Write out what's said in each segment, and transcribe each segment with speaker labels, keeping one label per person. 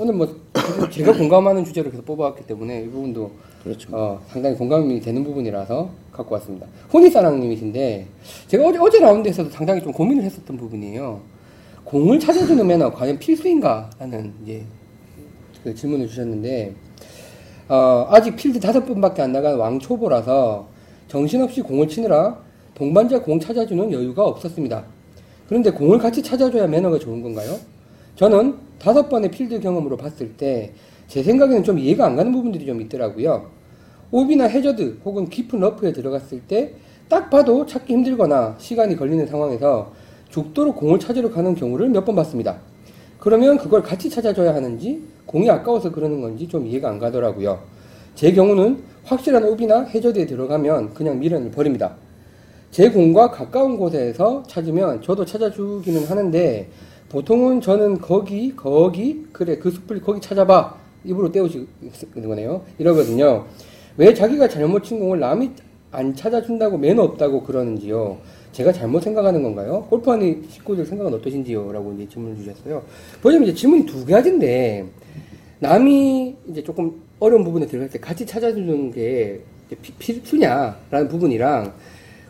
Speaker 1: 오늘 뭐 제가 공감하는 주제로 계속 뽑아왔기 때문에 이 부분도
Speaker 2: 그렇죠.
Speaker 1: 어, 상당히 공감이 되는 부분이라서 갖고 왔습니다. 혼이사랑님이신데 제가 어제, 어제 라운드 에서도 상당히 좀 고민을 했었던 부분이에요. 공을 찾아주는 매너 과연 필수인가 하는 이제 그 질문을 주셨는데 어, 아직 필드 다섯 분밖에 안 나간 왕초보라서 정신없이 공을 치느라 동반자 공 찾아주는 여유가 없었습니다. 그런데 공을 같이 찾아줘야 매너가 좋은 건가요? 저는 다섯 번의 필드 경험으로 봤을 때 제 생각에는 좀 이해가 안 가는 부분들이 좀 있더라고요. 오비나 해저드 혹은 깊은 러프에 들어갔을 때 딱 봐도 찾기 힘들거나 시간이 걸리는 상황에서 죽도록 공을 찾으러 가는 경우를 몇 번 봤습니다. 그러면 그걸 같이 찾아줘야 하는지 공이 아까워서 그러는 건지 좀 이해가 안 가더라고요. 제 경우는 확실한 오비나 해저드에 들어가면 그냥 미련을 버립니다. 제 공과 가까운 곳에서 찾으면 저도 찾아주기는 하는데 보통은 저는 거기 거기 그래 그 숲을 거기 찾아봐. 입으로 때우시는 거네요. 이러거든요. 왜 자기가 잘못 친 공을 남이 안 찾아준다고 매너 없다고 그러는지요? 제가 잘못 생각하는 건가요? 골프하는 식구들 생각은 어떠신지요? 라고 이제 질문을 주셨어요. 보시면 이제 질문이 두 가지인데 남이 이제 조금 어려운 부분에 들어갈 때 같이 찾아주는 게 필수냐라는 부분이랑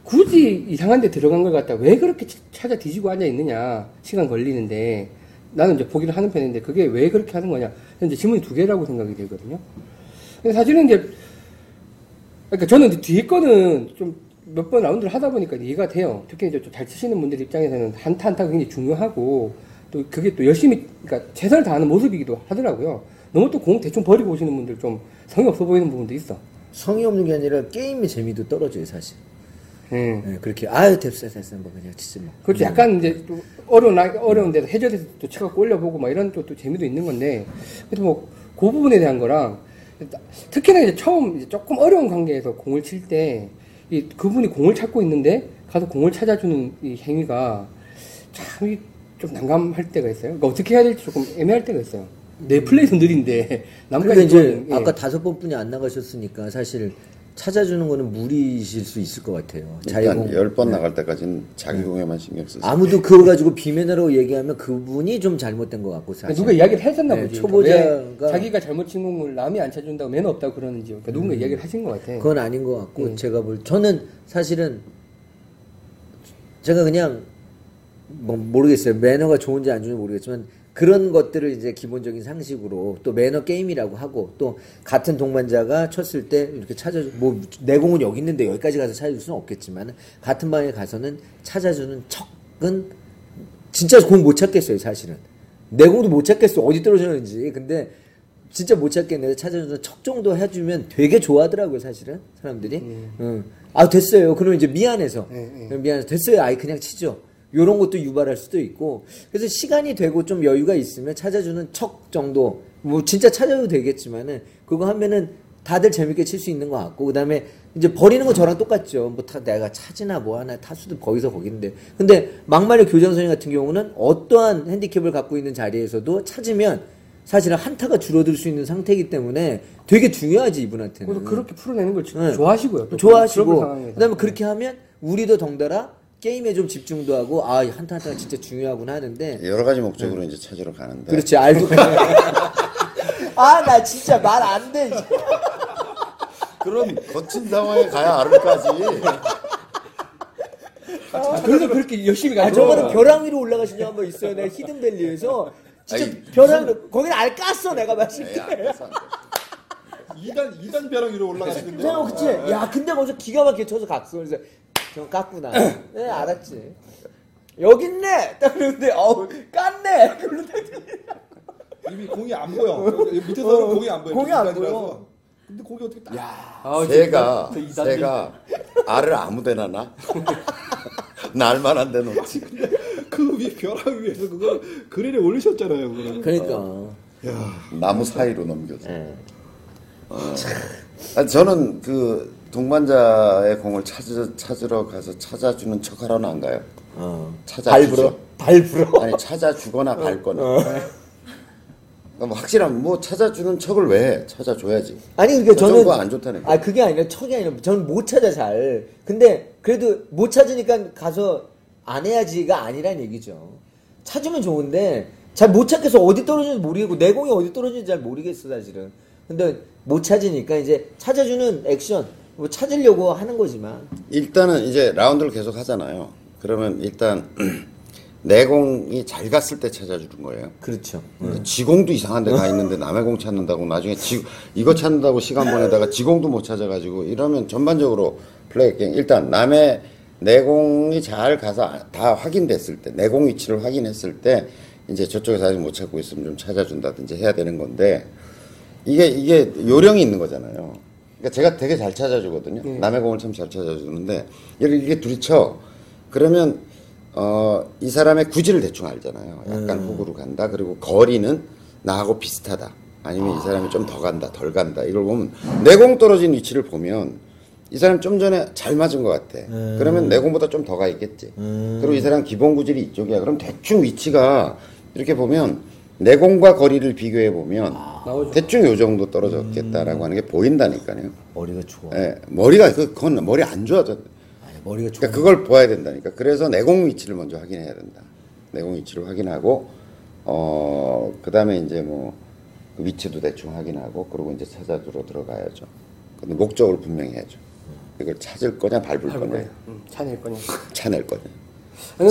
Speaker 1: 굳이 이상한 데 들어간 걸 갖다. 왜 그렇게 치- 찾아 뒤지고 앉아 있느냐. 시간 걸리는데. 나는 이제 보기를 하는 편인데 그게 왜 그렇게 하는 거냐. 이제 질문이 두 개라고 생각이 들거든요. 근데 사실은 이제 그러니까 저는 이제 뒤에 거는 좀 몇 번 라운드를 하다 보니까 이해가 돼요. 특히 이제 좀 잘 치시는 분들 입장에서는 한타 한타가 굉장히 중요하고 또 그게 또 열심히 그러니까 최선을 다하는 모습이기도 하더라고요. 너무 또 공 대충 버리고 오시는 분들 좀 성의 없어 보이는 부분도 있어.
Speaker 3: 성의 없는 게 아니라 게임의 재미도 떨어져요 사실.
Speaker 1: 예.
Speaker 3: 네, 그렇게 아유 됐어 됐어 뭐 그냥 치지 뭐.
Speaker 1: 그렇죠. 약간 이제 또 어려운 나 어려운 데서 해저에서 또 치갖고 올려보고 막 이런 또, 또 재미도 있는 건데 그래도 뭐 그 부분에 대한 거랑 특히나 이제 처음 이제 조금 어려운 관계에서 공을 칠 때 이 그분이 공을 찾고 있는데 가서 공을 찾아주는 이 행위가 참 좀 난감할 때가 있어요. 그러니까 어떻게 해야 될지 조금 애매할 때가 있어요. 내 플레이도 느린데 남까지
Speaker 3: 그러니까 이제
Speaker 1: 예.
Speaker 3: 아까 다섯 번뿐이 안 나가셨으니까 사실 찾아주는 거는 무리실 수 있을 것 같아요.
Speaker 2: 일단
Speaker 3: 자유공
Speaker 2: 열번 나갈 때까지는 자기 공에만 신경 쓰세요.
Speaker 3: 아무도 그거 가지고 비매너라고 얘기하면 그분이 좀 잘못된 것 같고 사실.
Speaker 1: 누가 이야기를 했었나
Speaker 3: 네,
Speaker 1: 보지.
Speaker 3: 초보자가-
Speaker 1: 왜 자기가 잘못 친 공을 남이 안 찾준다고 매너 없다고 그러는지. 그러니까 누군가 이야기를 하신 것 같아.
Speaker 3: 그건 아닌 것 같고
Speaker 1: 음.
Speaker 3: 제가 볼 저는 사실은 제가 그냥 뭐 모르겠어요 매너가 좋은지 안 좋은지 모르겠지만 그런 것들을 이제 기본적인 상식으로 또 매너 게임이라고 하고 또 같은 동반자가 쳤을 때 이렇게 찾아주 뭐내 공은 여기 있는데 여기까지 가서 찾아줄 수는 없겠지만 같은 방에 가서는 찾아주는 척은 진짜 공 못 찾겠어요 사실은. 내 공도 못 찾겠어. 어디 떨어졌는지. 근데 진짜 못 찾겠는데 찾아주는 척 정도 해주면 되게 좋아하더라고요 사실은 사람들이. 응. 아 됐어요. 그러면 이제 미안해서.
Speaker 1: 네,
Speaker 3: 그럼 미안해서 됐어요. 아이 그냥 치죠 요런 것도 유발할 수도 있고 그래서 시간이 되고 좀 여유가 있으면 찾아주는 척 정도 뭐 진짜 찾아도 되겠지만은 그거 하면은 다들 재밌게 칠 수 있는 것 같고 그다음에 이제 버리는 거 저랑 똑같죠. 뭐 다 내가 차지나 뭐 하나 타수도 거기서 거긴데. 근데 막말의 교장선생 같은 경우는 어떠한 핸디캡을 갖고 있는 자리에서도 찾으면 사실은 한타가 줄어들 수 있는 상태이기 때문에 되게 중요하지 이분한테는.
Speaker 1: 그래서 그렇게 풀어내는 걸
Speaker 3: 네.
Speaker 1: 좋아하시고요. 또
Speaker 3: 좋아하시고. 그다음에 그렇게 하면 우리도 덩달아 게임에 좀 집중도 하고 아 한타 한타가 진짜 중요하구나 하는데
Speaker 2: 여러 가지 목적으로 이제 찾으러 가는데
Speaker 3: 그렇지 알도 아나 진짜 말 안 돼.
Speaker 2: 그런 거친 상황에 가야 알을까지.
Speaker 1: 아, 그래서 그렇게 열심히 가는
Speaker 3: 아 저거는 벼랑 위로 올라가신 적 한번 있어요. 내가 히든밸리에서 진짜
Speaker 2: 아니,
Speaker 3: 벼랑 위로 거기는 알 깠어 내가.
Speaker 2: 에이, 알겠어, 알겠어.
Speaker 4: 2단 2단 벼랑 위로 올라가시는 거.
Speaker 3: 내가 그치? 야 근데 거기서 기가 막히게 쳐서 갔어. 그래서 저 깠구나. 네 알았지. 여기 있네. 딱 그러는데 어우 깠네. 그러는데
Speaker 4: 이미 공이 안 보여. 밑에서는
Speaker 3: 어,
Speaker 4: 공이 안 보여.
Speaker 3: 공이 안. 보여.
Speaker 4: 근데 거기 어떻게 딱
Speaker 1: 아,
Speaker 2: 새가. 새가 알을 아무 데나 나 날만한 데 놓지.
Speaker 4: 그 위에 벼랑 위에서 그거 그릴에 올리셨잖아요. 그거는.
Speaker 3: 그러니까.
Speaker 4: 야,
Speaker 2: 나무 사이로 넘겨서.
Speaker 3: 예.
Speaker 2: 아, 저는 그 동반자의 공을 찾으, 찾으러 가서 찾아주는 척하러는 안 가요.
Speaker 3: 어.
Speaker 2: 찾아주죠.
Speaker 3: 발 불어. 발 불어.
Speaker 2: 아니 찾아주거나 밟거나. 그러니까 뭐 확실한 뭐 찾아주는 척을 왜 해? 찾아줘야지.
Speaker 3: 아니 그러니까
Speaker 2: 그
Speaker 3: 저는
Speaker 2: 정도가 안 좋다니까.
Speaker 3: 아 그게 아니라 척이 아니라 저는 못 찾아 잘. 근데 그래도 못 찾으니까 가서 안 해야지가 아니란 얘기죠. 찾으면 좋은데 잘 못 찾겠어 어디 떨어지는지 모르겠고 내 공이 어디 떨어지는지 잘 모르겠어 사실은 근데 못 찾으니까 이제 찾아주는 액션 뭐 찾으려고 하는 거지만
Speaker 2: 일단은 이제 라운드를 계속 하잖아요. 그러면 일단 내공이 잘 갔을 때 찾아주는 거예요.
Speaker 3: 그렇죠
Speaker 2: 지공도 이상한 데 가 있는데 남의 공 찾는다고 나중에 지, 이거 찾는다고 시간 보내다가 지공도 못 찾아가지고 이러면 전반적으로 플레이 게임 일단 남의 내공이 잘 가서 다 확인됐을 때 내공 위치를 확인했을 때 이제 저쪽에서 아직 못 찾고 있으면 좀 찾아준다든지 해야 되는 건데 이게 이게 요령이 있는 거잖아요. 그러니까 제가 되게 잘 찾아주거든요. 남의 공을 참 잘 찾아주는데 이렇게 이게 둘이 쳐 그러면 어, 이 사람의 구질을 대충 알잖아요. 약간 호구로 간다. 그리고 거리는 나하고 비슷하다. 아니면 이 사람이 좀 더 간다, 덜 간다. 이걸 보면 내 공 떨어진 위치를 보면 이 사람 좀 전에 잘 맞은 것 같아. 그러면 내 공보다 좀 더 가 있겠지. 그리고 이 사람 기본 구질이 이쪽이야. 그럼 대충 위치가 이렇게 보면 내 공과 거리를 비교해 보면
Speaker 1: 나오죠.
Speaker 2: 대충 요 정도 떨어졌겠다라고 하는 게 보인다니까요.
Speaker 3: 머리가 좋아
Speaker 2: 예, 머리가 그- 그건 머리 안 좋아져.
Speaker 3: 아니, 머리가 좋아
Speaker 2: 그러니까 그걸 봐야 된다니까. 그래서 내공 위치를 먼저 확인해야 된다. 내공 위치를 확인하고 어 그다음에 이제 뭐그 위치도 대충 확인하고 그리고 이제 찾아주러 들어가야죠. 근데 목적을 분명히 해야죠. 이걸 찾을 거냐 밟을
Speaker 1: 밟을
Speaker 2: 거냐.
Speaker 1: 음, 차낼 거냐.
Speaker 2: 차낼 거냐.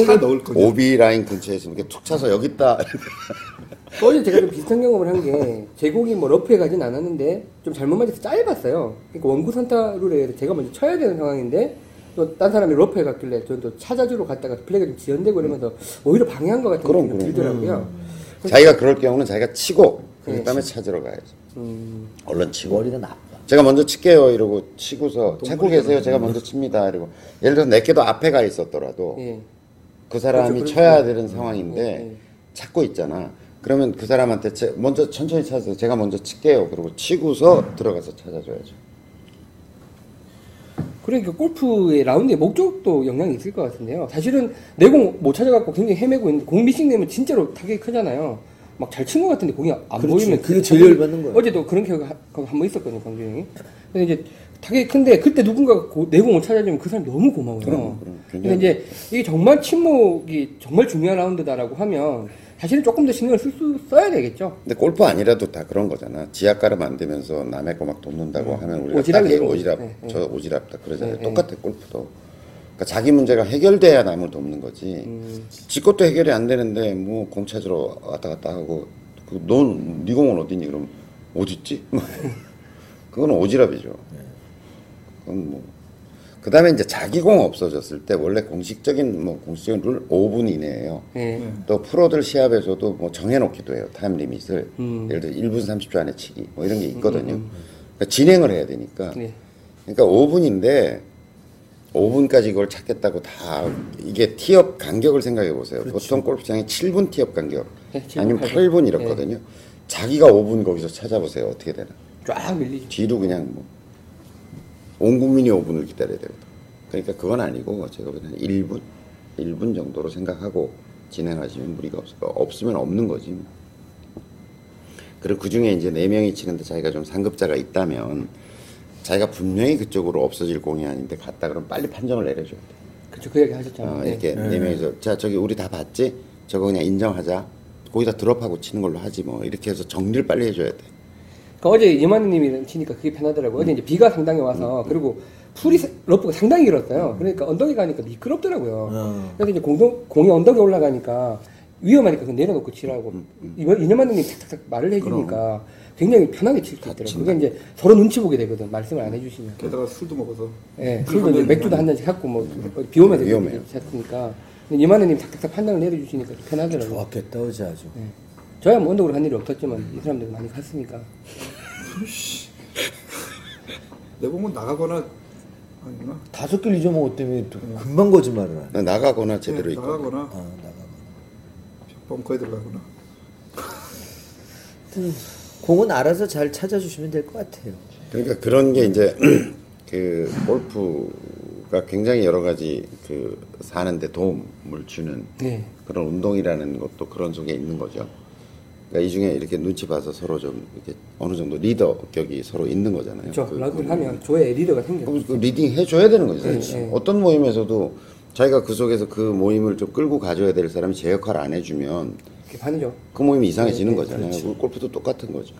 Speaker 4: 차 넣을 거냐?
Speaker 2: 오비 라인 근처에 있으면 이렇게 툭 차서 여기 있다.
Speaker 1: 어제 제가 좀 비슷한 경험을 한 게 제 공이 뭐 러프에 가진 않았는데 좀 잘못 맞아서 짧았어요. 그러니까 원구 선타 룰에 제가 먼저 쳐야 되는 상황인데 또 딴 사람이 러프에 갔길래 저는 또 찾아주러 갔다가 플레이가 좀 지연되고 이러면서 오히려 방해한 것 같은
Speaker 2: 그럼,
Speaker 1: 느낌이
Speaker 2: 그럼.
Speaker 1: 들더라고요.
Speaker 2: 자기가 그럴 경우는 자기가 치고
Speaker 1: 네.
Speaker 2: 그다음에 찾으러 가야죠.
Speaker 1: 음,
Speaker 2: 얼른 치고.
Speaker 3: 머리가 나빠
Speaker 2: 제가 먼저 칠게요 이러고 치고서 찾고 계세요. 제가 먼저 칩니다. 이러고 예를 들어서 내게도 앞에 가 있었더라도
Speaker 1: 예.
Speaker 2: 그 사람이
Speaker 1: 그렇죠,
Speaker 2: 쳐야
Speaker 1: 그렇죠.
Speaker 2: 되는 상황인데
Speaker 1: 네, 네.
Speaker 2: 찾고 있잖아. 그러면 그 사람한테 제- 먼저 천천히 찾아서 제가 먼저 칠게요. 그리고 치고서 들어가서 찾아줘야죠.
Speaker 1: 그러니까 골프의 라운드의 목적도 영향이 있을 것 같은데요. 사실은 내공 못 찾아갖고 굉장히 헤매고 있는데 공 미싱 되면 진짜로 타격이 크잖아요. 막 잘 친 것 같은데 공이 안
Speaker 3: 그렇지.
Speaker 1: 보이면
Speaker 3: 그게
Speaker 1: 그
Speaker 3: 제일 열받는 거예요.
Speaker 1: 어제도 그런 기회가 한번 있었거든요, 광주 형이. 근데 이제 타격이 큰데 그때 누군가 고- 내 공을 찾아주면 그 사람 너무 고마워요.
Speaker 2: 그럼, 그럼.
Speaker 1: 근데 이제 이게 정말 침묵이 정말 중요한 라운드다라고 하면 사실은 조금 더 신경을 쓸 수 써야 되겠죠.
Speaker 2: 근데 골프 아니라도 다 그런 거잖아. 지하 깔음 안 되면서 남의 거 막 돕는다고 하면 우리가
Speaker 1: 오지랖이
Speaker 2: 딱
Speaker 1: 되는
Speaker 2: 오지랖,
Speaker 1: 거죠. 네,
Speaker 2: 저 오지랖 다 그러잖아요.
Speaker 1: 네,
Speaker 2: 똑같아 골프도. 그러니까 자기 문제가 해결돼야 남을 돕는 거지.
Speaker 1: 음.
Speaker 2: 지 것도 해결이 안 되는데 뭐 공 찾으러 왔다 갔다 하고 넌네 공은 어디니? 그럼 어디 있지? 그건 오지랖이죠. 그건 뭐. 그 다음에 이제 자기 공 없어졌을 때 원래 공식적인 뭐 공식적인 룰 5분 이내예요.
Speaker 1: 예.
Speaker 2: 또 프로들 시합에서도 뭐 정해놓기도 해요 타임 리밋을
Speaker 1: 음.
Speaker 2: 예를 들어 1분 30초 안에 치기 뭐 이런 게 있거든요 그러니까 진행을 해야 되니까
Speaker 1: 네.
Speaker 2: 그러니까 5분인데 5분까지 이걸 찾겠다고 다 이게 티업 간격을 생각해 보세요 보통 골프장에 7분 티업 간격
Speaker 1: 네, 7분,
Speaker 2: 아니면
Speaker 1: 8분.
Speaker 2: 8분 이렇거든요 자기가 5분 거기서 찾아보세요 어떻게 되나
Speaker 1: 쫙 밀리죠.
Speaker 2: 뒤로 그냥 뭐 온 국민이 5분을 기다려야 되거든. 그러니까 그건 아니고 제가 보기에는 1분, 1분 정도로 생각하고 진행하시면 무리가 없을 거 없으면 없는 거지. 뭐. 그리고 그 중에 이제 네 명이 치는데 자기가 좀 상급자가 있다면 자기가 분명히 그쪽으로 없어질 공이 아닌데 갔다 그러면 빨리 판정을 내려줘야 돼.
Speaker 1: 그렇죠. 그 얘기 하셨잖아요.
Speaker 2: 어,
Speaker 1: 네.
Speaker 2: 이렇게 네. 명이서 자 저기 우리 다 봤지? 저거 그냥 인정하자. 거기다 드롭하고 치는 걸로 하지 뭐 이렇게 해서 정리를 빨리 해줘야 돼.
Speaker 1: 그러니까 어제 이만희님이 치니까 그게 편하더라고요. 어제 이제 비가 상당히 와서 그리고 풀이 사- 러프가 상당히 길었어요. 그러니까 언덕에 가니까 미끄럽더라고요.
Speaker 3: 어.
Speaker 1: 그래서 이제 공동, 공이 언덕에 올라가니까 위험하니까 그거 내려놓고 치라고 이만 이만희님 탁탁탁 말을 해주니까 굉장히 편하게 칠 수 있더라고요. 그게 이제 서로 눈치 보게 되거든. 말씀을 안 해주시면.
Speaker 4: 게다가 술도 먹어서.
Speaker 1: 예, 술도 이제 맥주도 한 잔씩 갖고 뭐 비 오면서
Speaker 2: 위험해요.
Speaker 1: 쳤으니까 이만희님 탁탁탁 판단을 내려주시니까 편하더라고요.
Speaker 3: 좋았겠다 어제 아주
Speaker 1: 네. 저야 뭐 언덕으로 한 일이 없었지만 이 사람들 많이 갔으니까.
Speaker 4: 내 보면 나가거나 아니구나.
Speaker 3: 다섯 개를 잊어먹었다며 또 금방 거짓말을 하네
Speaker 2: 나가거나 제대로
Speaker 4: 네,
Speaker 2: 있고.
Speaker 4: 나가거나
Speaker 3: 아 나가고
Speaker 4: 벙커에 들어가거나.
Speaker 3: 공은 알아서 잘 찾아주시면 될 것 같아요
Speaker 2: 그러니까 그런 게 이제 그 골프가 굉장히 여러 가지 그 사는데 도움을 주는
Speaker 1: 네.
Speaker 2: 그런 운동이라는 것도 그런 속에 있는 거죠. 그러니까 이 중에 이렇게 눈치 봐서 서로 좀 이렇게 어느 정도 리더 격이 서로 있는 거잖아요.
Speaker 1: 그렇죠.
Speaker 2: 그-
Speaker 1: 라운드를
Speaker 2: 그-
Speaker 1: 하면 조에 리더가 생겨요.
Speaker 2: 그럼 그 leading 해줘야 되는 거죠. 사실.
Speaker 1: 네, 네.
Speaker 2: 어떤 모임에서도 자기가 그 속에서 그 모임을 좀 끌고 가줘야 될 사람이 제 역할을 안 해주면
Speaker 1: 반이죠.
Speaker 2: 그 모임이 이상해지는
Speaker 3: 네, 네,
Speaker 2: 거잖아요.
Speaker 3: 그렇죠.
Speaker 2: 골프도 똑같은 거죠.